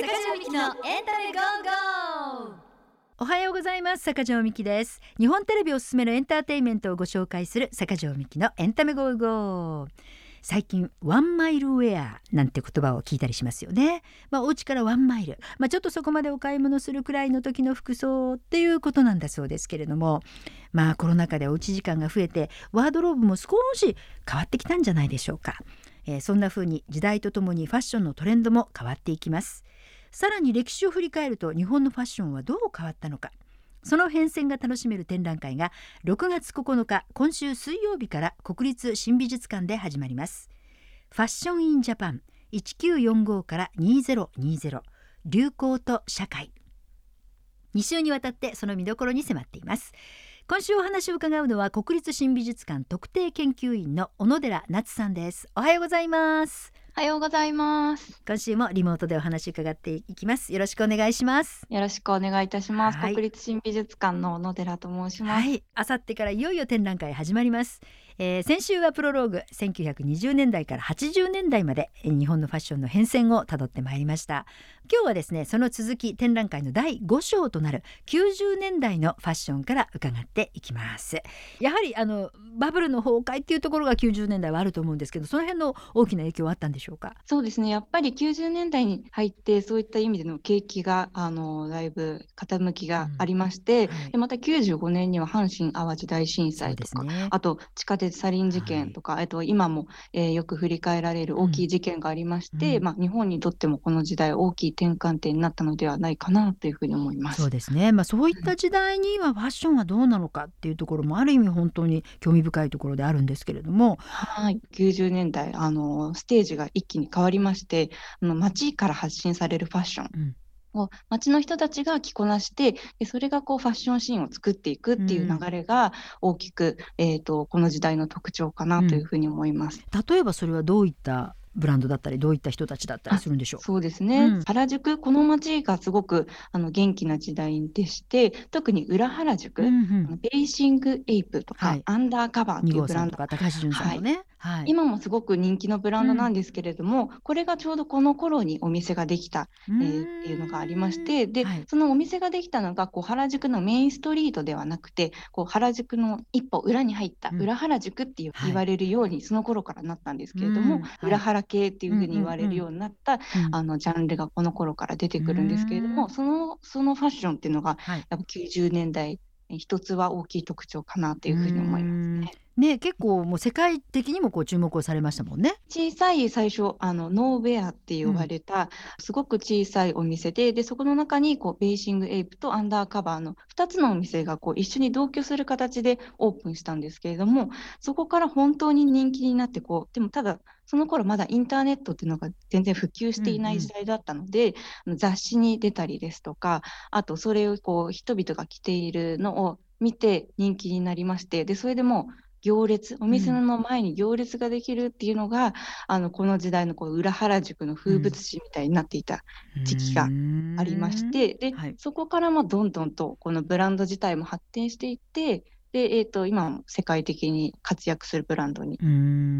坂上みきのエンタメゴーゴー。おはようございます。坂上みきです。日本テレビおすすめのエンターテインメントをご紹介する坂上みきのエンタメゴーゴー。最近ワンマイルウェアなんて言葉を聞いたりしますよね。まあお家からワンマイル。まあちょっとそこまでお買い物するくらいの時の服装っていうことなんだそうですけれども。まあコロナ禍でおうち時間が増えてワードローブも少し変わってきたんじゃないでしょうか、えーそんな風に時代とともにファッションのトレンドも変わっていきます。さらに歴史を振り返ると日本のファッションはどう変わったのか。その変遷が楽しめる展覧会が6月9日今週水曜日から国立新美術館で始まります。ファッションインジャパン1945から2020流行と社会。2週にわたってその見どころに迫っています。今週お話を伺うのは国立新美術館特定研究員の小野寺夏さんです。おはようございます。おはようございます。今週もリモートでお話伺っていきますよろしくお願いしますよろしくお願いいたします。はい国立新美術館の小野寺と申します。はい、あさってからいよいよ展覧会始まります、えー先週はプロローグ1920年代から80年代までえー日本のファッションの変遷をたどってまいりました。今日はですねその続き展覧会の第5章となる90年代のファッションから伺っていきます。やはりあのバブルの崩壊っていうところが90年代はあると思うんですけどその辺の大きな影響はあったんでしょうか？そうですね。やっぱり90年代に入ってそういった意味での景気があのだいぶ傾きがありまして、はい。でまた95年には阪神・淡路大震災とか。ですね。あと地下鉄サリン事件とか、あと今も、えーよく振り返られる大きい事件がありまして、うん。まあ、日本にとってもこの時代大きい転換点になったのではないかなというふうに思います。そうですね、まあ、そういった時代にはファッションはどうなのかっていうところもある意味本当に興味深いところであるんですけれども、はい、90年代あのステージが一気に変わりましてあの街から発信されるファッション。うんを街の人たちが着こなしてでそれがこうファッションシーンを作っていくっていううん流れが大きく、えー、とこの時代の特徴かなというふうに思います。例えばそれはどういったブランドだったりどういった人たちだったりするんでしょう？そうですね、うん。原宿この街がすごくあの元気な時代でして特に裏原宿、うんうん。ベーシングエイプとか、はい。アンダーカバーって2いうブランド号さんとか高橋純さんのね、はい。今もすごく人気のブランドなんですけれども、これがちょうどこの頃にお店ができた、えーっていうのがありましてで、はい。そのお店ができたのがこう原宿のメインストリートではなくてこう原宿の一歩裏に入ったうん。裏原宿っていうはい。言われるようにその頃からなったんですけれども、うん。はい。裏原系っていうふうに言われるようになった、うんあのジャンルがこの頃から出てくるんですけれども、うん。そのそのファッションっていうのがはい。やっぱ90年代えー一つは大きい特徴かなというふうに思いますね。ね結構もう世界的にもこう注目をされましたもんね。小さい最初あのノーベアって呼ばれた、すごく小さいお店ででそこの中にこうベーシングエイプとアンダーカバーの2つのお店がこう一緒に同居する形でオープンしたんですけれどもそこから本当に人気になってこうでもただその頃まだインターネットっていうのが全然普及していなうんうんい時代だったので、あの雑誌に出たりですとかあとそれをこう人々が着ているのを見て人気になりましてでそれでもう行列お店の前に行列ができるっていうのが、あのこの時代のこう裏原宿の風物詩みたいになっていた時期がありまして、で、はい。そこからもどんどんとこのブランド自体も発展していってで、えー、と今も世界的に活躍するブランドに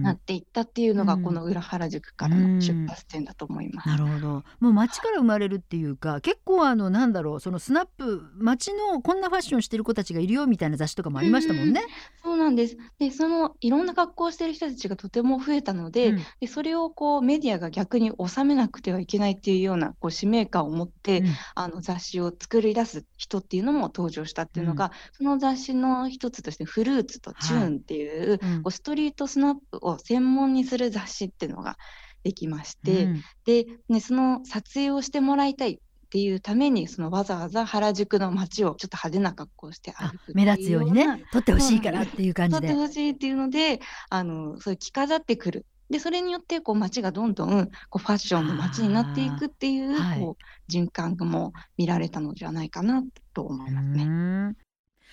なっていったっていうのが、うん。この裏原宿からの出発点だと思います。なるほど。もう街から生まれるっていうか結構あのなんだろうそのスナップ街のこんなファッションしてる子たちがいるよみたいな雑誌とかもありましたもんね。そうなんです。で、そのいろんな格好をしてる人たちがとても増えたので、うん。でそれをこうメディアが逆に収めなくてはいけないっていうようなこう使命感を持って、うん。あの雑誌を作り出す人っていうのも登場したっていうのが、その雑誌の一つとしてフルーツとチューンっていう,、うんこうストリートスナップを専門にする雑誌っていうのができまして、うんで、ね、その撮影をしてもらいたいっていうためにそのわざわざ原宿の街をちょっと派手な格好をしてあ歩く目立つようになね撮ってほしいからっていう感じで撮って。ほしいっていうのであのそういう着飾ってくる。でそれによってこう街がどんどんこうファッションの街になっていくっていうこう循環も見られたのではないかなと思いますね。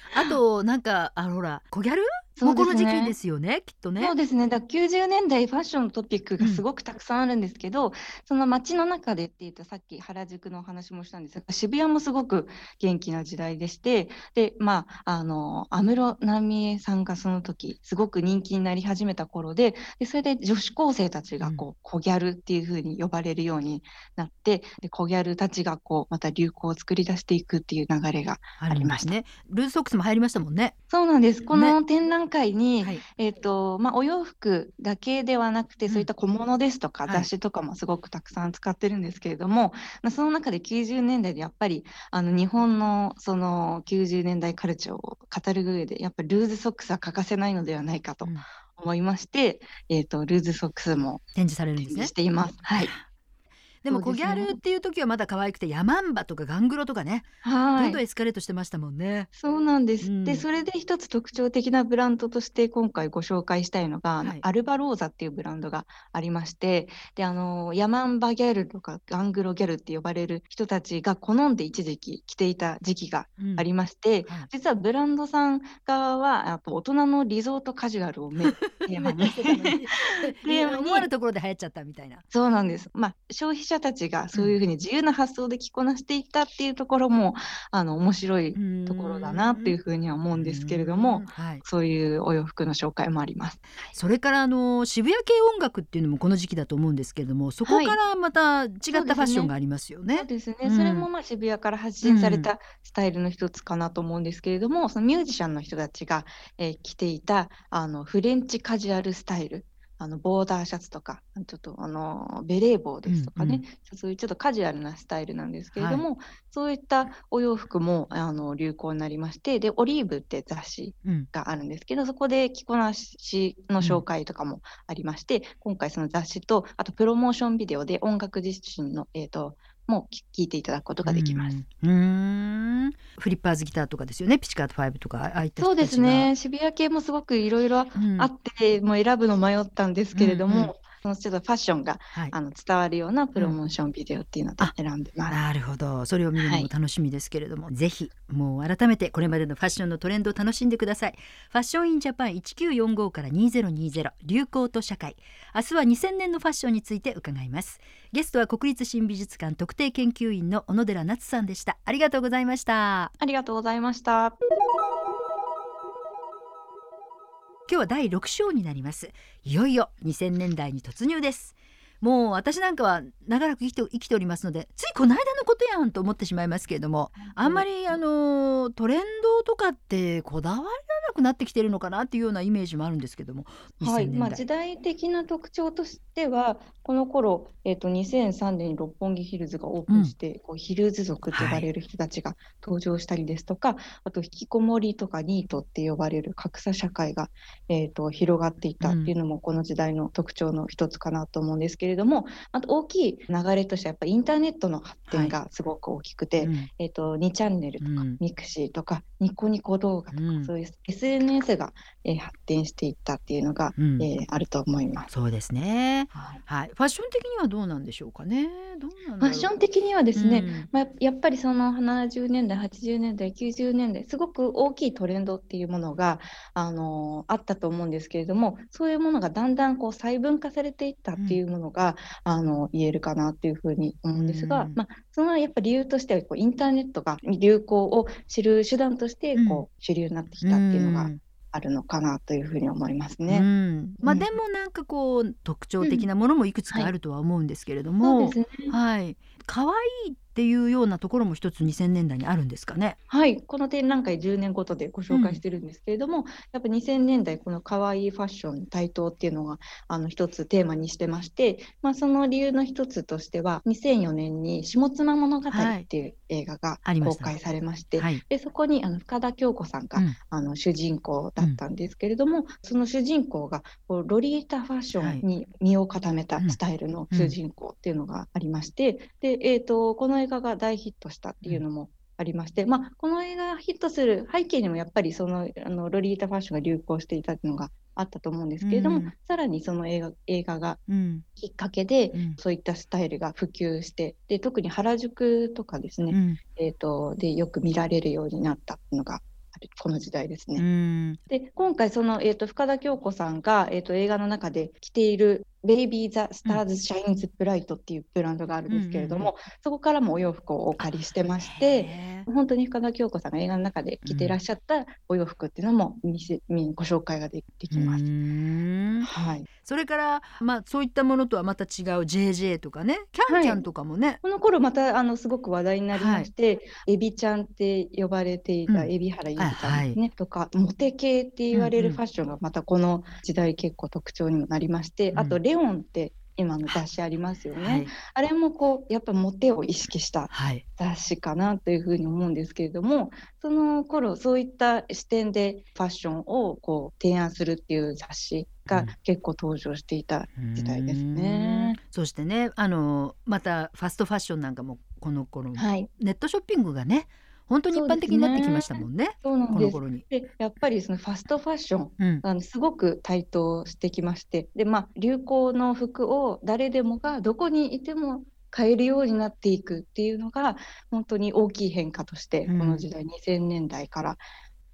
あとなんかあのほら小ギャル？もうこの時期ですよねきっとね。そうですね。だから90年代ファッションのトピックがすごくたくさんあるんですけど、その街の中でって言うとさっき原宿のお話もしたんですが、渋谷もすごく元気な時代でして、で、まあ、あの、安室奈美恵さんがその時、すごく人気になり始めた頃で、で、それで女子高生たちがこう、小ギャルっていう風に呼ばれるようになって、で、小ギャルたちがこう、また流行を作り出していくっていう流れがありましたね。ルーズソックスも入りましたもんね。そうなんです。この展覧会に、はい。えっとまあ、お洋服だけではなくて、うんそういった小物ですとか、はい雑誌とかもすごくたくさん使ってるんですけれども、まあ、その中で90年代でやっぱりあの日本のその90年代カルチャーを語る上でやっぱりルーズソックスは欠かせないのではないかとうん思いまして、えっとルーズソックスも展示されるんですねし。ています。はい、でも小ギャルっていう時はまだ可愛くてヤマンバとかガングロとかね、はいどんどんエスカレートしてましたもんね。そうなんです。うんで、それで一つ特徴的なブランドとして今回ご紹介したいのが、あのはいアルバローザっていうブランドがありまして、で、あの、ヤマンバギャルとかガングロギャルって呼ばれる人たちが好んで一時期着ていた時期がうんありまして、はい実はブランドさん側はやっぱ大人のリゾートカジュアルをメテーマに してたのに テーマに思わぬところで流行っちゃったみたいな。そうなんです。まあ、消費者たちがそういうふうに自由な発想で着こなしていったっていうところも、あの、面白いところだなっていうふうには思うんですけれども、うん。はい、そういうお洋服の紹介もあります。それからあの渋谷系音楽っていうのもこの時期だと思うんですけれどもそこからまた違ったファッションがありますよね。そうですね。うんそれもまあ渋谷から発信されたスタイルの一つかなと思うんですけれども、そのミュージシャンの人たちが、えー着ていたあのフレンチカジュアルスタイル。あのボーダーシャツとか、ちょっとあのベレー帽ですとかね、うんそういうちょっとカジュアルなスタイルなんですけれども、そういったお洋服もあの流行になりまして、で、オリーブって雑誌うん。があるんですけど、そこで着こなしの紹介とかもありまして、今回その雑誌と、あとプロモーションビデオで音楽実習の、えー、とも聞いていただくことができます。うん。うん。フリッパーズギターとかですよね。ピチカート5とかそうですね、渋谷系もすごくいろいろうんあって、もう選ぶの迷ったんですけれども、うんうんそのちょっとファッションがはい。あの伝わるようなプロモーションビデオっていうのであ選んでます。なるほど。それを見るのも楽しみですけれども、ぜひもう改めてこれまでのファッションのトレンドを楽しんでください。ファッションインジャパン1945から2020流行と社会。明日は2000年のファッションについて伺います。ゲストは国立新美術館特定研究員の小野寺夏さんでした。ありがとうございました。ありがとうございました。今日は第6章になります。いよいよ2000年代に突入です。もう私なんかは長らく生きて生きておりますのでついこの間のことやんと思ってしまいますけれどもあんまりあのトレンドとかってこだわらなくなってきてるのかなっていうようなイメージもあるんですけどもはい、2000年まあ、代時代的な特徴としては、この頃、えっと、2003年に六本木ヒルズがオープンして、こうヒルズ族と呼ばれる人たちが登場したりですとか、あと引きこもりとかニートって呼ばれる格差社会が、えっと、広がっていったっていうのもこの時代の特徴の一つかなと思うんですけれども、あと大きい流れとしてはやっぱりインターネットの発展がすごく大きくて、うん。えっと、2チャンネルとか、うん。 mixi とか、ニコニコ動画とか、うん。そういう SNS が、えー発展していったっていうのが、うん。えーあると思います。そうですね。はい。はい。ファッション的にはどうなんでしょうかね。どうなんファッション的にはですね、うん。まあ、やっぱりその70年代、80年代、90年代、すごく大きいトレンドっていうものが、あのあったと思うんですけれども、そういうものがだんだんこう細分化されていったっていうものが、あの言えるかなっていうふうに思うんですが、うん。まあ、そのやっぱ理由としてはこう、インターネットが流行を知る手段としてこう、主流になってきたっていうのがん。あるのかなというふうに思いますうね。ん。まあうん。でもなんかこう特徴的なものもいくつかあるとは思うんですけれどそも、うですね。はい可愛いっていうようなところも一つ2000年代にあるんですかね。はい、この展覧会10年ごとでご紹介してるんですけれども、やっぱ2000年代この可愛いファッション台頭っていうのがあの一つテーマにしてまして、まあ、その理由の一つとしては2004年に「下妻物語」っていう映画が公開されまして、はい。でそこにあの深田恭子さんが、うん。あの主人公だったんですけれども、その主人公がこうロリータファッションに身を固めたうん。スタイルの主人公っていうのがありまして、で、えー、とこの映画が大ヒットしたっていうのもありまして、まあ、この映画がヒットする背景にもやっぱりそのあのロリータファッションが流行していたのがあったと思うんですけれども、うん。さらにその映画映画がうんきっかけで、うん。そういったスタイルが普及してで特に原宿とかですね、うん。えー、とでよく見られるようになったのがあこの時代ですね。うん。で今回その、えー、と深田恭子さんが、えー、と映画の中で着ている BABY, THE STARS SHINE BRIGHT っていうブランドがあるんですけれども、そこからもお洋服をお借りしてまして本当に深田恭子さんが映画の中で着ていらっしゃったお洋服っていうのも見せ見ご紹介がでできます。うん。はい、それからまあそういったものとはまた違う JJ とかねキャンキャンとかもね、この頃またあのすごく話題になりまして、エビちゃんって呼ばれていたうん。海老原ゆきちゃんですね、とかモテ系って言われうんうん。るファッションがまたこの時代結構特徴にもなりまして、うんあとレオンって今の雑誌ありますよね、はい。あれもこうやっぱモテを意識したはい。雑誌かなというふうに思うんですけれどもその頃そういった視点でファッションをこう提案するっていう雑誌うん。が結構登場していた時代ですね。うん。そしてねあのまたファストファッションなんかもこの頃、はい、ネットショッピングがね本当に一般的になってきましたもんね。そうなんです。この頃に。でやっぱりそのファストファッションうん。あのすごく台頭してきまして。で、まあ、流行の服を誰でもがどこにいても買えるようになっていくっていうのが本当に大きい変化として、うん。この時代2000年代から。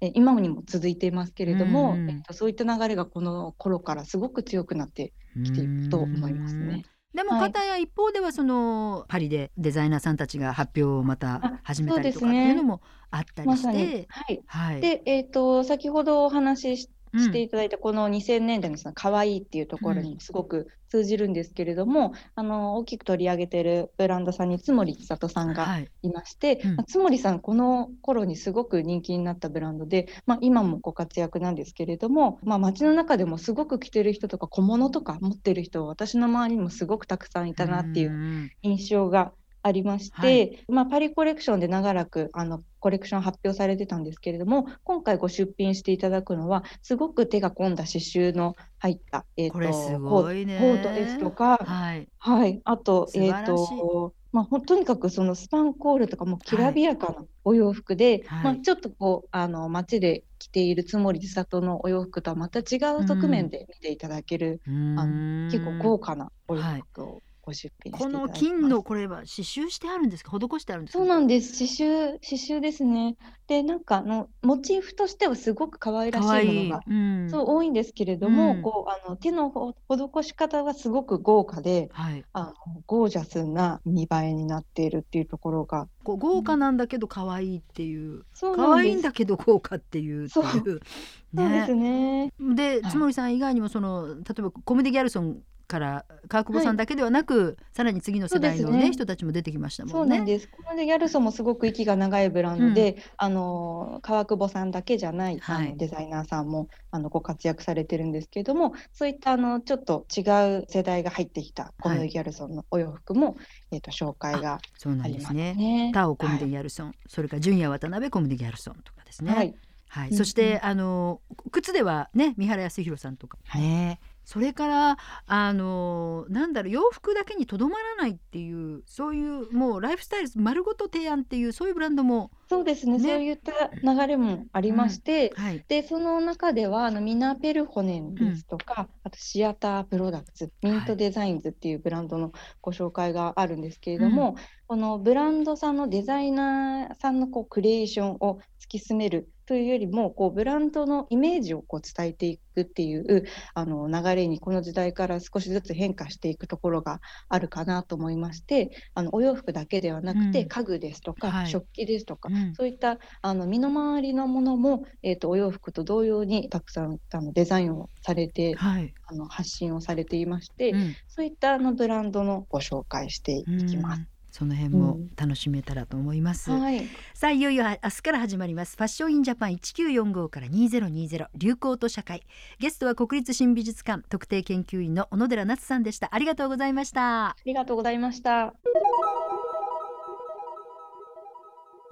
え今にも続いていますけれども、うんえっと、そういった流れがこの頃からすごく強くなってきていくと思いますね。でもはい。片や一方ではそのパリでデザイナーさんたちが発表をまたあ始めたりとかっていうのもあったりして、はい。はい。で、えー、と先ほどお話ししうんしていただいたこの2000年代のその可愛いっていうところにもすごく通じるんですけれども、あの大きく取り上げているブランドさんに津森千里さんがはい。いまして、うん。まあ津森さんこの頃にすごく人気になったブランドで、まあ、今もご活躍なんですけれども、まあ、街の中でもすごく着てる人とか小物とか持ってる人私の周りにもすごくたくさんいたなっていううん。印象がありまして、はい。まあ、パリコレクションで長らくあのコレクション発表されてたんですけれども今回ご出品していただくのはすごく手が込んだ刺繍の入った、えーとこれすごいね。コートですとか、はい。はい、あとえーとまあ、とにかくそのスパンコールとかもきらびやかなお洋服で、はい。まあ、ちょっとこうあの街で着ている津森千里のお洋服とはまた違う側面で見ていただける、あの結構豪華なお洋服をご出品この。金のこれは刺繍してあるんですか？施してあるんですか？そうなんです。刺繍、刺繍ですね。で、なんかあのモチーフとしてはすごく可愛らしいものが、うん。そう多いんですけれども、うん。こうあの手のほ施し方がすごく豪華で、はい。あのゴージャスな見栄えになっているっていうところが、こう豪華なんだけど可愛いっていう。そうんです。愛いんだけど豪華っていう。そう。い うそうですね。ね。ではい。津森さん以外にもその例えばコメディギャルソンから川久保さんだけではなく、さらに次の世代のねね人たちも出てきましたそもね。うんなんです。このでギャルソンもすごく息が長いブランドで、あの川久保さんだけじゃない、あはいのデザイナーさんもあのご活躍されてるんですけれども、そういったあのちょっと違う世代が入ってきたこのはいギャルソンのお洋服も、えっ、と紹介がそうなありますんですね。ね。タオコメデギャルソン、それから純也渡辺コメディギャルソンとかですね。はい、はい、うんそして、うんあの靴ではね三原康弘さんとか、はいねそれからあのなんだろう洋服だけにとどまらないっていうそういうもうライフスタイル丸ごと提案っていうそういうブランドもそうですね。ね。そういった流れもありまして、はい。でその中ではあのミナ・ペルホネンですとか、あとシアタープロダクツミントデザインズっていうブランドのご紹介があるんですけれども、このブランドさんのデザイナーさんのこうクリエーションを突き進めるというよりもこうブランドのイメージをこう伝えていくっていうあの流れにこの時代から少しずつ変化していくところがあるかなと思いましてあのお洋服だけではなくて、うん。家具ですとか、はい。食器ですとか、うん。そういったあの身の回りのものも、えー、とお洋服と同様にたくさんあのデザインをされてはい、あの発信をされていまして、うん。そういったあのブランドのご紹介していきます。うんその辺も楽しめたらと思います。はい、さあいよいよ明日から始まります。ファッションインジャパン1945から2020流行と社会。ゲストは国立新美術館特定研究員の小野寺夏さんでした。ありがとうございました。ありがとうございました。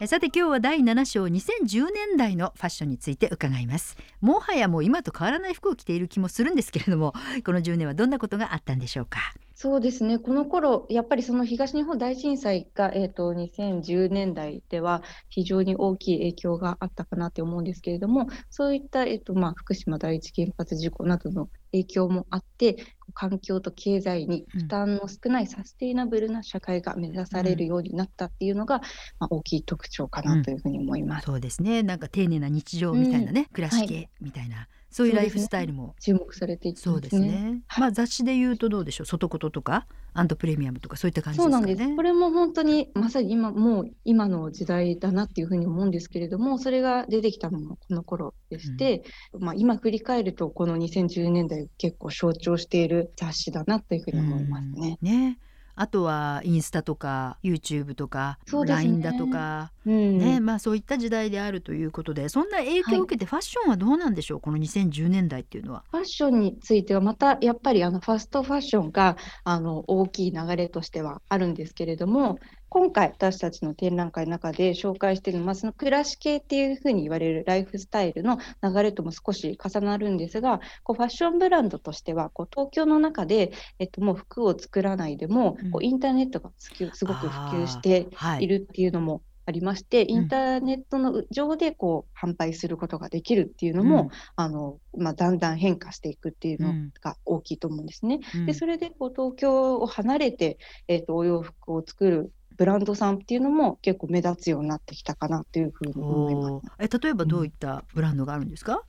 えさて今日は第7章2010年代のファッションについて伺います。もはやもう今と変わらない服を着ている気もするんですけれども この10年はどんなことがあったんでしょうか？そうですね、この頃やっぱりその東日本大震災が、えー、と2010年代では非常に大きい影響があったかなって思うんですけれども、そういった、えーとまあ、福島第一原発事故などの影響もあって環境と経済に負担の少ないサステイナブルな社会が目指されるようになったっていうのが、まあ、大きい特徴かなというふうに思います。そうですね。なんか丁寧な日常みたいなね、暮らし系みたいな、そういうライフスタイルも注目されていそうですね。まあ雑誌で言うとどうでしょう？外こととかアンドプレミアムとかそういった感じですかね。そうなんです。これも本当にまさに今もう今の時代だなっていうふうに思うんですけれども、それが出てきたのもこの頃でして、まあ今振り返るとこの2010年代を結構象徴している雑誌だなというふうに思いますね。うんね。あとはインスタとか YouTube とか、ね。LINE だとか、うん。ねまあそういった時代であるということでそんな影響を受けてファッションはどうなんでしょう、この2010年代っていうのは。ファッションについてはまたやっぱりあのファストファッションがあの大きい流れとしてはあるんですけれども今回私たちの展覧会の中で紹介しているのはその暮らし系っていうふうに言われるライフスタイルの流れとも少し重なるんですがこうファッションブランドとしてはこう東京の中で、えっと、もう服を作らないでも、うん。こうインターネットがすごく普及してはいるっていうのもありまして、インターネットの上でこう販売することができるっていうのも、あのまあ、だんだん変化していくっていうのが大きいと思うんですね。うん。でそれでこう東京を離れて、えー、とお洋服を作るブランドさんっていうのも結構目立つようになってきたかなというふうに思います。え例えばどういったブランドがあるんですか、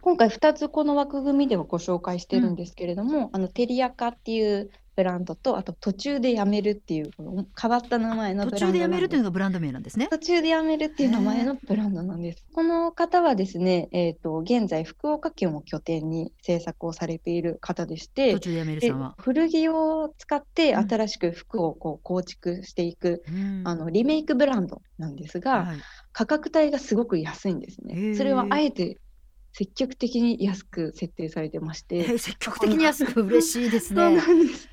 今回2つこの枠組みではご紹介してるんですけれども、あのテリアカっていうブランドとあと途中でやめるっていうこの変わった名前のブランド途中でやめるというののがブランド名なんですね。途中でやめるっていう名前のブランドなんです。この方はですね、えー、と現在福岡県を拠点に制作をされている方でして途中でやめるでさんは。古着を使ってうん新しく服をこう構築していく、うんあのリメイクブランドなんですが、はい価格帯がすごく安いんですね。それはあえて積極的に安く設定されてまして、え積極的に安く嬉しいです そうね。なんです。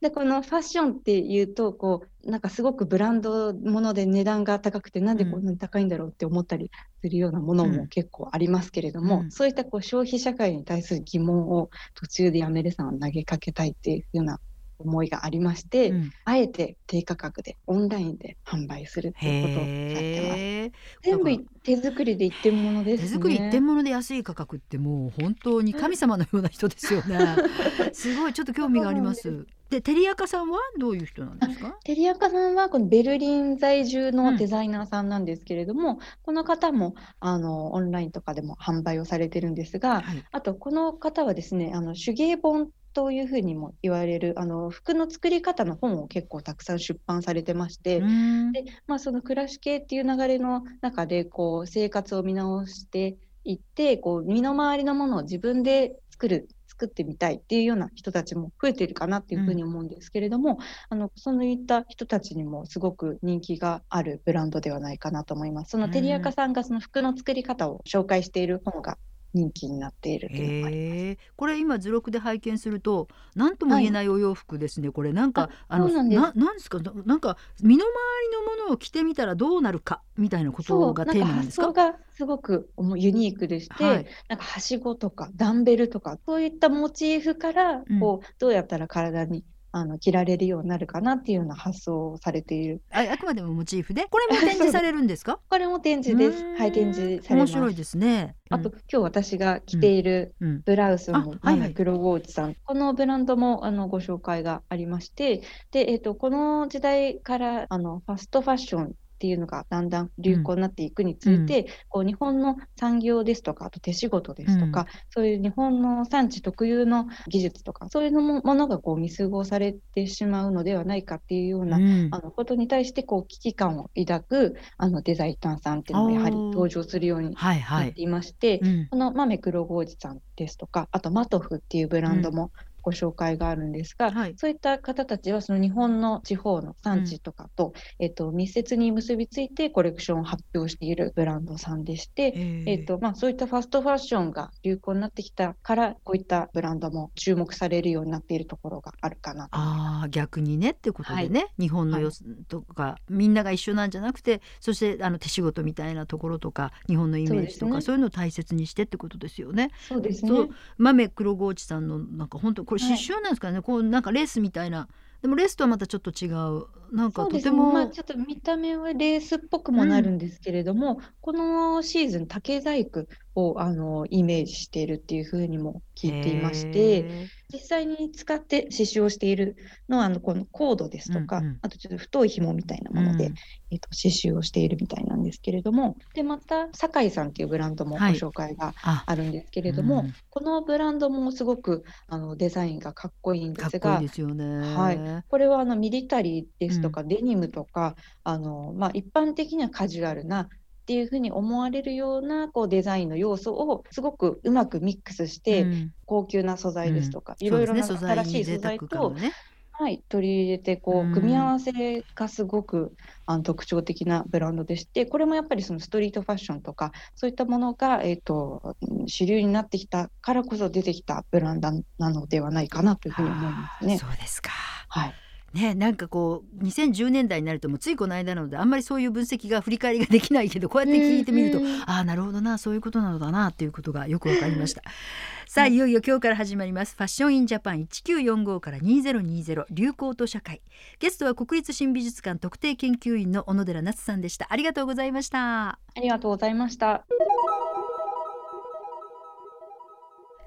でこのファッションっていうとこうなんかすごくブランドもので値段が高くてなんでこんなに高いんだろうって思ったりするようなものうんも結構ありますけれども、うんそういったこう消費社会に対する疑問を途中でやめるさんは投げかけたいっていうような思いがありまして、うんあえて低価格でオンラインで販売するっていうことをされてます。全部手作りで一点物ですね。手作り一点物で安い価格ってもう本当に神様のような人ですよね。すごいちょっと興味があります。でテリアカさんはどういう人なんですか？テリアカさんはこのベルリン在住うんのデザイナーさんなんですけれども、この方もあのオンラインとかでも販売をされてるんですが、はい。あとこの方はですね、あの手芸本というふうにも言われるあの服の作り方の本を結構たくさん出版されてまして、うんでまあ、その暮らし系っていう流れの中でこう生活を見直していってこう身の回りのものを自分で作る作ってみたいっていうような人たちも増えているかなっていうふうに思うんですけれども、あのそういった人たちにもすごく人気があるブランドではないかなと思います。そのテリアカさんがその服の作り方を紹介している本が人気になっているというのがあります。へえ。これ今図録で拝見すると何とも言えないお洋服ですね。これなんかあのなんですななんですかななんか身の回りのものを着てみたらどうなるかみたいなことがテーマなんですか？発想がすごくユニークでして、はい。なんかはしごとかダンベルとかそういったモチーフからうんこう、どうやったら体にあの着られるようになるかなっていうような発想をされている。ああくまでもモチーフで？これも展示されるんですか？これも展示ですうーん。はい、展示されます。面白いですね。あと、今日私が着ているうん、うんブラウスあのはいはい黒ゴーチさん、このブランドもあのご紹介がありまして、で、えっと、この時代からあのファストファッションっていうのがだんだん流行になっていくにつれて、こう日本の産業ですとか、あと手仕事ですとか、そういう日本の産地特有の技術とか、そういうのもものがこう見過ごされてしまうのではないかっていうような、うん。あのことに対してこう危機感を抱くあのデザイナーさんっていうのもやはり登場するようにはいは。ないっていまして、うん。この豆黒ゴージさんですとか、あとマトフっていうブランドもご紹介があるんですが、はい。そういった方たちはその日本の地方の産地とかと、えっと密接に結びついてコレクションを発表しているブランドさんでして、ええっとまあ、そういったファストファッションが流行になってきたからこういったブランドも注目されるようになっているところがあるかなと。ああ逆にねってことでね、日本のよすとかみんなが一緒なんじゃなくてそしてあの手仕事みたいなところとか日本のイメージとかそう,、ね。いうのを大切にしてってことですよね。そうですね。豆黒河内さんのなんか本当これはい。刺繍なんですかね、こうなんかレースみたいな。でもレースとはまたちょっと違う。なんかとても、まあ、ちょっと見た目はレースっぽくもなるんですけれども、このシーズン竹細工をあのイメージしているっていうふうにも聞いていまして、へ実際に使って刺繍をしているのはあのこのコードですとか、うんうん。あとちょっと太い紐みたいなもので、うん。えっと刺繍をしているみたいなんですけれどもでまた酒井さんっていうブランドもごはい。紹介があ。あるんですけれども、うん。このブランドもすごくあのデザインがかっこいいんですが。はい。これはあのミリタリーですとか、デニムとかあの、まあ、一般的にはカジュアルなっていうふうに思われるようなこうデザインの要素をすごくうまくミックスして、うん。高級な素材ですとか、うん。いろいろな新しい素材と、はい、取り入れてこう組み合わせがすごくあの特徴的なブランドでしてこれもやっぱりそのストリートファッションとかそういったものが、えー、とうん主流になってきたからこそ出てきたブランドなのではないかなというふうに思いますね。そうですか。はいね、なんかこう2010年代になるともうついこの間なのであんまりそういう分析が振り返りができないけどこうやって聞いてみると、うんうんああなるほどなそういうことなのだなっていうことがよくわかりました。さあいよいよ今日から始まります。ファッションインジャパン1945から2020流行と社会。ゲストは国立新美術館特定研究員の小野寺夏さんでした。ありがとうございました。ありがとうございました。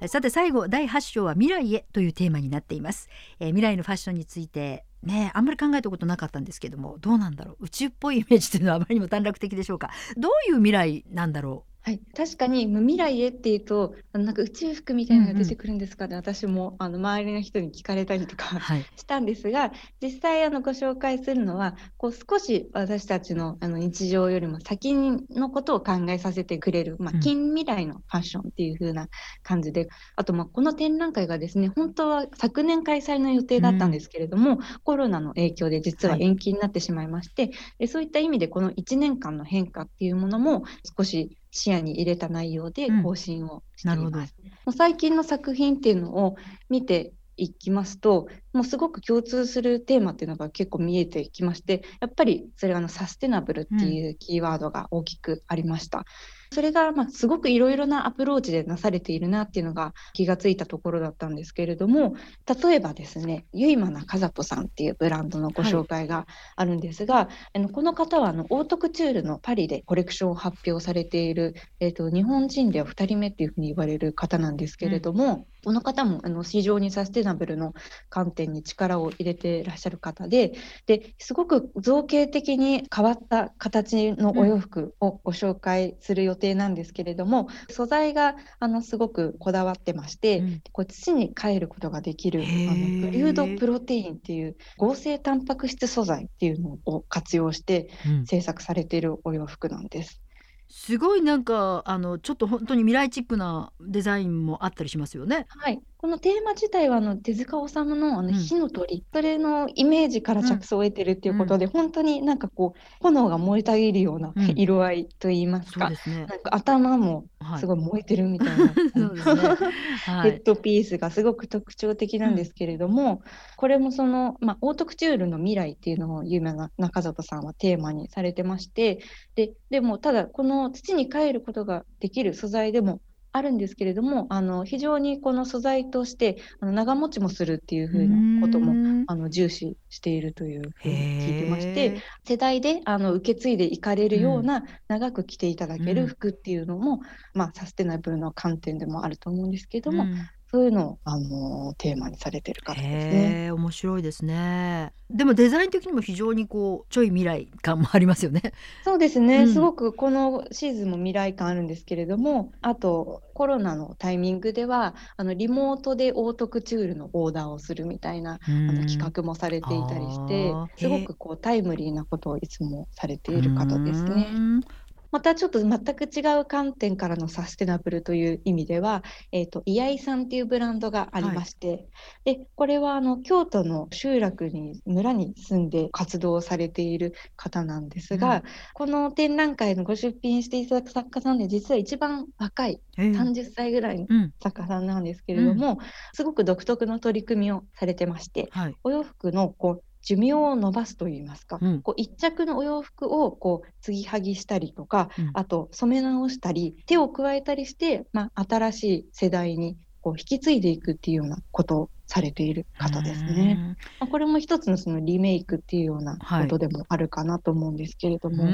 えさて最後第8章は未来へというテーマになっています、えー未来のファッションについてねあんまり考えたことなかったんですけどもどうなんだろう？宇宙っぽいイメージというのはあまりにも短絡的でしょうか？どういう未来なんだろう？はい、確かに無未来へっていうとなんか宇宙服みたいなのが出てくるんですかね、私もあの周りの人に聞かれたりとうかはい。したんですが実際あのご紹介するのはこう少し私たちのあの日常よりも先のことを考えさせてくれる、まあうん、近未来のファッションっていう風な感じで、あとまあこの展覧会がですね本当は昨年開催の予定だったんですけれども、コロナの影響で実ははい。延期になってしまいまして、でそういった意味でこの1年間の変化っていうものも少し視野に入れた内容でうん更新をしています。もう最近の作品っていうのを見ていきますともうすごく共通するテーマっていうのが結構見えてきましてやっぱりそれはあのサステナブルっていうキーワードが大きくありました。それがまあすごくいろいろなアプローチでなされているなっていうのが気がついたところだったんですけれども例えばですねゆいまなかざとさんっていうブランドのご紹介があるんですが、あのこの方はあのオートクチュールのパリでコレクションを発表されている、えー、と日本人では2人目っていうふうに言われる方なんですけれども、この方もあの非常にサステナブルの観点に力を入れていらっしゃる方でですごく造形的に変わった形のお洋服をご紹介する予定なんですけれども、素材があのすごくこだわってまして、うん。こう土に帰ることができるあのブリュードプロテインっていう合成タンパク質素材っていうのを活用してうん。制作されているお洋服なんです。すごいなんかあのちょっと本当に未来チックなデザインもあったりしますよね。はい、このテーマ自体はあの手塚治虫のあのうん火の鳥、それのイメージから着想を得てるっていうことで、本当になんかこう炎が燃えたぎるようなうん色合いといいますか。なんか頭もはい。すごい燃えてるみたいな。ヘッドピースがすごく特徴的なんですけれども、これもその、まあ、オートクチュールの未来っていうのを有名な中里さんはテーマにされてましてででもただこの土に帰ることができる素材でもあるんですけれどもあの非常にこの素材としてあの長持ちもするっていうふうなことももあの重視しているというふうに聞いてましへてー。世代であの受け継いでいかれるような長く着ていただけうん。る服っていうのも、まあ、サステナブルの観点でもあると思うんですけれども、うんそういうのを、あのテーマにされてる方ですね。面白いですね。でもデザイン的にも非常にこうちょい未来感もありますよね。そうですね、うんすごくこのシーズンも未来感あるんですけれども、あとコロナのタイミングでは、あのリモートでオートクチュールのオーダーをするみたいな、ああの企画もされていたりしてすごくこうタイムリーなことをいつもされている方ですね。うんまたちょっと全く違う観点からのサステナブルという意味では、えー、とイヤイさんっていうブランドがありまして、でこれはあの京都の集落に村に住んで活動されている方なんですが、うん。この展覧会のご出品していただく作家さんで実は一番若いへえ。30歳ぐらいのうん。作家さんなんですけれども、すごく独特の取り組みをされてましてはい。お洋服のこう寿命を伸ばすといいますか、うんこう一着のお洋服をこう継ぎはぎしたりとか、うんあと染め直したり手を加えたりして、まあ、新しい世代にこう引き継いでいくっていうようなことをされている方ですね。まあ、これも一つのそのリメイクっていうようなことでもあるかなと思うんですけれども。は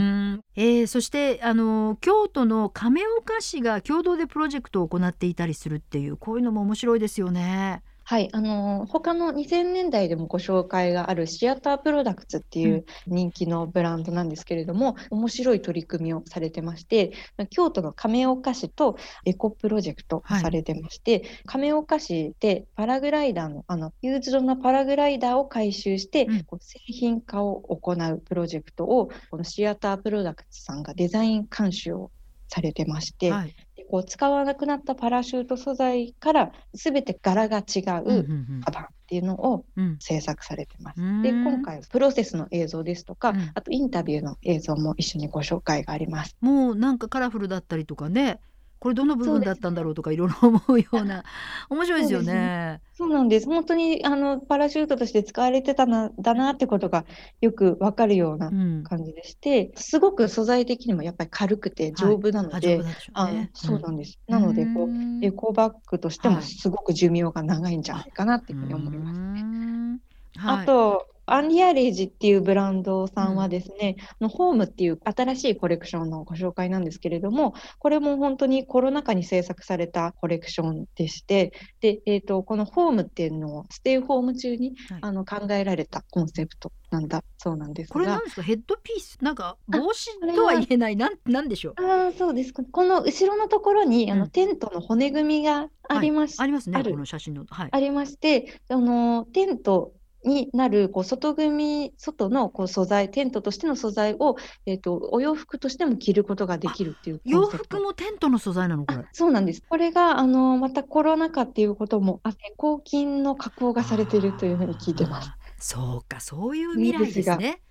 い、えー、そしてあの京都の亀岡市が共同でプロジェクトを行っていたりするっていうこういうのも面白いですよね。はい、あの他の2000年代でもご紹介がある THEATRE PRODUCTS っていう人気のブランドなんですけれども、うん、面白い取り組みをされてまして京都の亀岡市とエコプロジェクトされてまして、はい、亀岡市でパラグライダーのあのユーズドなパラグライダーを回収して、うん、こう製品化を行うプロジェクトをこの THEATRE PRODUCTS さんがデザイン監修をされてまして、はい、こう使わなくなったパラシュート素材から全て柄が違うカバンっていうのを制作されてます。うん、で今回プロセスの映像ですとか、うん、あとインタビューの映像も一緒にご紹介があります。もうなんかカラフルだったりとかねこれどの部分だったんだろうとかいろいろ思うような 面白いですよね。そうなんです。本当にあのパラシュートとして使われてたなだなってことがよくわかるような感じでして、うん、すごく素材的にもやっぱり軽くて丈夫なので、はいね、あそうなんです。うん、なのでこうエコバッグとしてもすごく寿命が長いんじゃないかなっていうふうに思いますね。はい、あとアンリアレージっていうブランドさんはですね、うん、のホームっていう新しいコレクションのご紹介なんですけれども、これも本当にコロナ禍に制作されたコレクションでして、で、えーと、このホームっていうのをステイホーム中に、はい、あの考えられたコンセプトなんだそうなんですが。これなんですか？ヘッドピース？なんか帽子とは言えない？なんなんでしょう？あそうです。この後ろのところに、あのテントの骨組みがありまし、はい、ありますねこの写真の、はい、ありましてあのテントになるこう外組、外のこう素材、テントとしての素材を、えーと、お洋服としても着ることができるっていう洋服もテントの素材なのこれそうなんです。これがあのまたコロナ禍っていうこともあって、抗菌の加工がされているというふうに聞いてます。そうか、そういう未来ですね。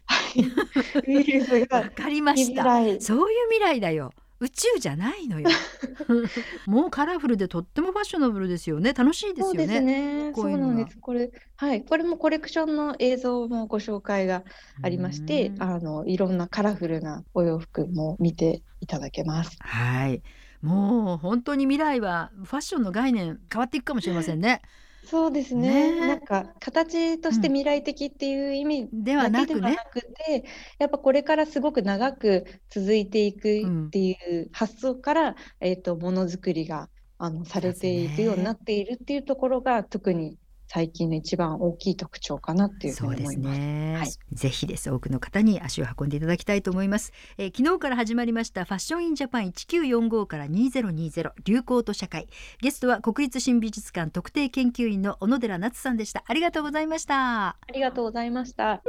ウイルスが。わかりました。そういう未来だよ。宇宙じゃないのよ。もうカラフルでとってもファッショナブルですよね。楽しいですよね。そうですね。そうなんです。これはい。これもコレクションの映像もご紹介がありましてあのいろんなカラフルなお洋服も見ていただけます。はい。もう本当に未来はファッションの概念変わっていくかもしれませんねそうですね。ね。なんか形として未来的っていう意味ではなくて、やっぱこれからすごく長く続いていくっていう発想から、えっ、とものづくりがあのされていくようになっているっていうところが特に最近の一番大きい特徴かなっていうふうに思います。ねはい、ぜひです。多くの方に足を運んでいただきたいと思います、えー、昨日から始まりましたファッションインジャパン1945から2020流行と社会。ゲストは国立新美術館特定研究員の小野寺夏さんでした。ありがとうございました。ありがとうございました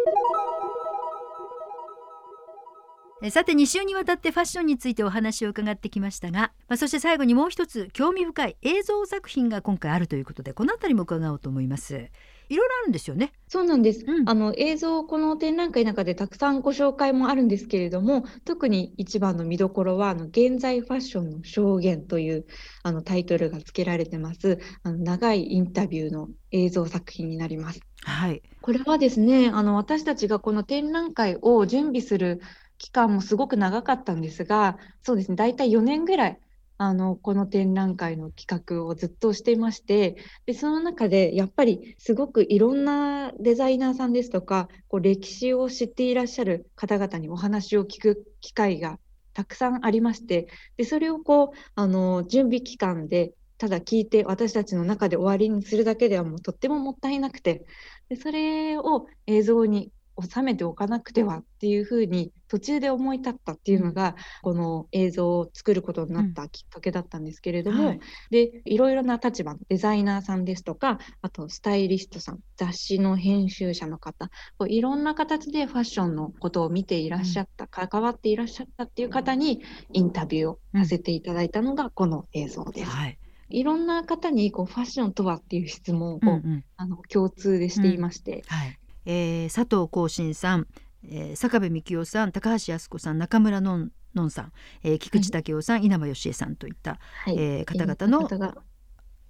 さて2週にわたってファッションについてお話を伺ってきましたが、まあ、そして最後にもう一つ興味深い映像作品が今回あるということでこの辺りも伺おうと思います。いろいろあるんですよね。そうなんです。うん、あの映像この展覧会の中でたくさんご紹介もあるんですけれども、特に一番の見どころはあの現在ファッションの証言というあのタイトルが付けられてますあの長いインタビューの映像作品になります。はい。これはですね、あの私たちがこの展覧会を準備する期間もすごく長かったんですが、そうですね、大体4年ぐらい、あの、この展覧会の企画をずっとしていまして、で、その中でやっぱりすごくいろんなデザイナーさんですとか、こう歴史を知っていらっしゃる方々にお話を聞く機会がたくさんありまして、で、それをこう、あの、準備期間でただ聞いて私たちの中で終わりにするだけではもうとってももったいなくてでそれを映像に収めておかなくてはっていうふうに途中で思い立ったっていうのが、この映像を作ることになったきっかけだったんですけれども、うんはい、でいろいろな立場のデザイナーさんですとかあとスタイリストさん雑誌の編集者の方こういろんな形でファッションのことを見ていらっしゃった、うん、関わっていらっしゃったっていう方にインタビューをさせていただいたのがこの映像です。はい。いろんな方にこうファッションとはっていう質問を、うんうん、あの共通でしていまして、うんはい、えー、佐藤幸信さん、えー、坂部幹夫さん高橋靖子さん中村のんのんさん、えー、菊池武雄さん、はい、稲葉義恵さんといった、はい、えー、方々の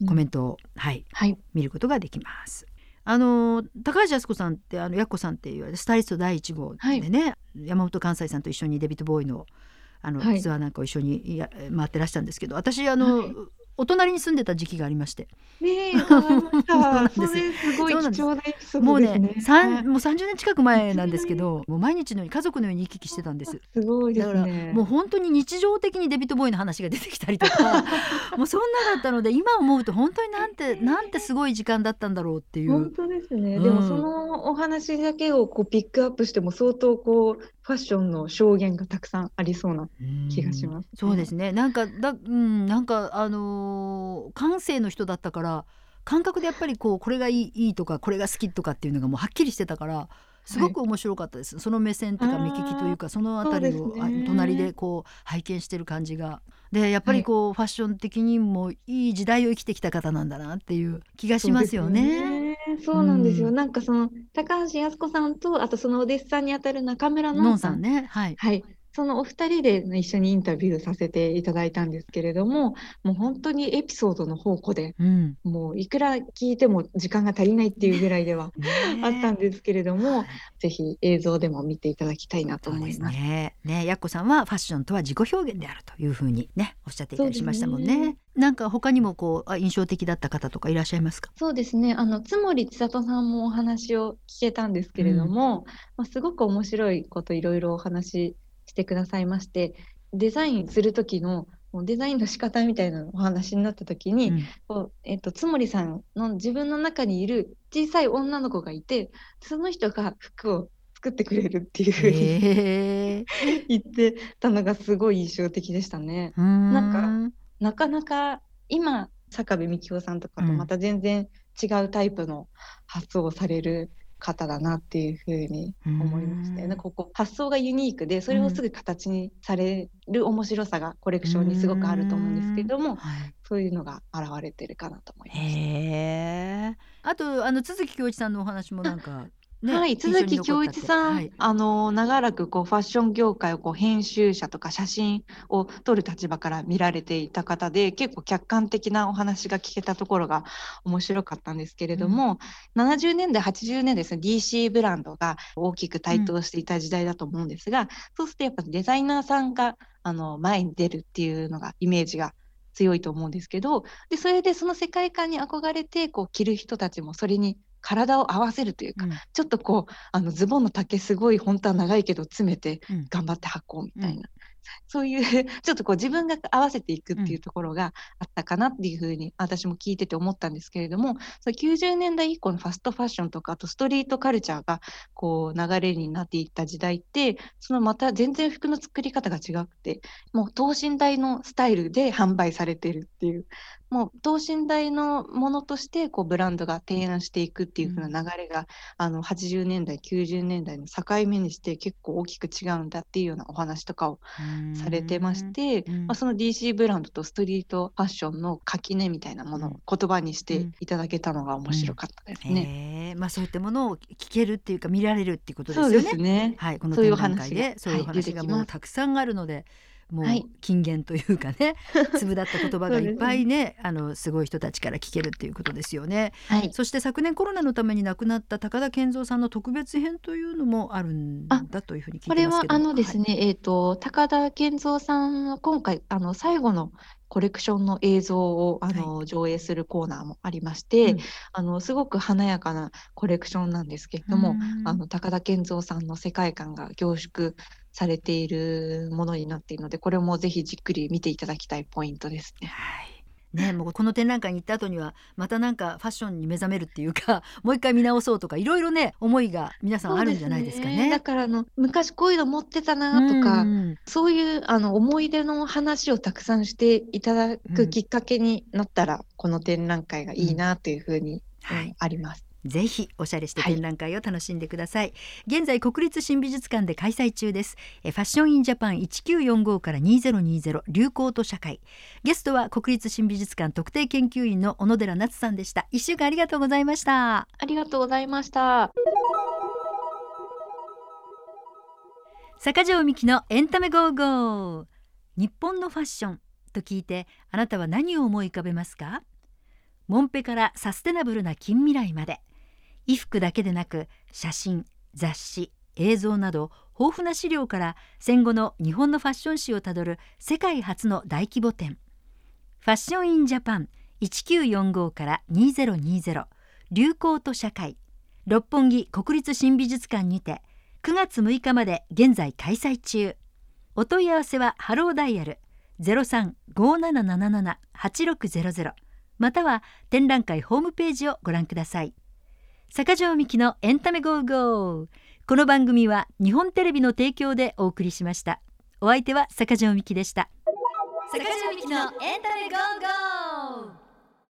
コメントを、はい、はい、見ることができます。あの高橋靖子さんってあのやっこさんっていうスタイリスト第一号でね、はい、山本関西さんと一緒にデビットボーイのあの、はい、ツアーなんかを一緒にや回ってらしたんですけど私あの、はい、お隣に住んでた時期がありましてねえ、もうね。ね三はいもう30年近く前なんですけどもう毎日のように家族のように行き来してたんです。すごいでだから。もう本当に日常的にデビッド・ボーイの話が出てきたりとか もうそんなだったので今思うと本当になんてなんてすごい時間だったんだろうっていう。本当ですね。うんでもそのお話だけをこうピックアップしても相当こうファッションの証言がたくさんありそうな気がしますねそうですね。なんかだうんなんかあのー感性の人だったから感覚でやっぱりこうこれがいいいいとかこれが好きとかっていうのがもうはっきりしてたから。すごく面白かったです、その目線というか目利きというかそのあたりを、隣でこう拝見してる感じがでやっぱりこう、ファッション的にもいい時代を生きてきた方なんだなっていう気がしますよね。そうねなんですよ。うんなんかその高橋靖子さんとあとそのお弟子さんにあたる中村のん。さんね、はい。はい。そのお二人で一緒にインタビューさせていただいたんですけれども、もう本当にエピソードの宝庫で、うん。もういくら聞いても時間が足りないっていうぐらいでは あったんでですけれども、ぜひ映像でも見ていただきたいなと思います。ね。ね、やっこさんはファッションとは自己表現であるというふうにね、おっしゃっていたりしましたもんね。なんか他にもこうあ印象的だった方とかいらっしゃいますか？そうですね。あの、津森千里さんもお話を聞けたんですけれども、まあ、すごく面白いこといろいろお話ししてくださいまして、デザインする時のデザインの仕方みたいなのお話になった時に、うんこうえっと、津森さんの自分の中にいる小さい女の子がいて、その人が服を作ってくれるっていうふうにへえ。言ってたのがすごい印象的でしたね。ななんなかなか今坂部幹夫さんとかとうんまた全然違うタイプの発想をされる方だなっていうふうに思いましたよね。うんここ発想がユニークでそれをすぐ形にされる面白さがコレクションにすごくあると思うんですけれども、はいそういうのが現れてるかなと思います。あとあの都築恭一さんのお話もなんか、ね、はい、印象に鈴木恭一さん、はい。あの長らくこうファッション業界をこう編集者とか写真を撮る立場から見られていた方で結構客観的なお話が聞けたところが面白かったんですけれども、70年代80年代ですね DC ブランドが大きく台頭していた時代だと思うんですが、そうするとやっぱデザイナーさんがあの前に出るっていうのがイメージが強いと思うんですけどでそれでその世界観に憧れてこう着る人たちもそれに体を合わせるというか、うん。ちょっとこうあのズボンの丈すごい本当は長いけど詰めてうん。頑張って履こうみたいな、そういう ちょっとこう自分が合わせていくっていうところがあったかなっていうふうに私も聞いてて思ったんですけれどもその90年代以降のファストファッションとかあとストリートカルチャーがこう流れになっていった時代ってそのまた全然服の作り方が違くてもう等身大のスタイルで販売されてるっていうもう等身大のものとしてこうブランドが提案していくっていう風な流れが、あの80年代90年代の境目にして結構大きく違うんだっていうようなお話とかをされてまして、うんまあ、その DC ブランドとストリートファッションの垣根みたいなものを言葉にしていただけたのが面白かったですね。へえまあそういったものを聞けるっていうか見られるっていうことですそうよね。ですね。はい、この展覧会でそういう話がもうたくさんあるので、もうはい金言というかね、粒だった言葉がいっぱいね、あのすごい人たちから聞けるっていうことですよね。はい。そして昨年コロナのために亡くなった高田健三さんの特別編というのもあるんだというふうに聞これはいてますけど。あのですね、ね、えっ、と、高田健三さんは今回、あの、最後のコレクションの映像を、あの、上映するコーナーもありまして、うんあの、すごく華やかなコレクションなんですけれども、うんあの、高田健三さんの世界観が凝縮されているものになっているので、これもぜひじっくり見ていただきたいポイントですね。はい。ね、もうこの展覧会に行った後にはまたなんかファッションに目覚めるっていうか もう一回見直そうとかいろいろね思いが皆さんあるんじゃないですかそうね。だからあの昔こういうの持ってたなとか、うんそういうあの思い出の話をたくさんしていただうんくきっかけになったら、この展覧会がいいなというふうに、はいうんあります。ぜひおしゃれしてはい。展覧会を楽しんでください、現在国立新美術館で開催中です。えファッションインジャパン1945から2020流行と社会。ゲストは国立新美術館特定研究員の小野寺奈津さんでした。一週間ありがとうございました。ありがとうございました。坂上みきのエンタメゴーゴー。日本のファッションと聞いてあなたは何を思い浮かべますか？モンペからサステナブルな近未来まで衣服だけでなく写真雑誌映像など豊富な資料から戦後の日本のファッション史をたどる世界初の大規模展。ファッションインジャパン1945から2020流行と社会。六本木国立新美術館にて9月6日まで現在開催中。お問い合わせはハローダイヤル0357778600または展覧会ホームページをご覧ください。坂上みきのエンタメゴーゴー。この番組は日本テレビの提供でお送りしました。お相手は坂上みきでした。坂上みきのエンタメゴーゴー。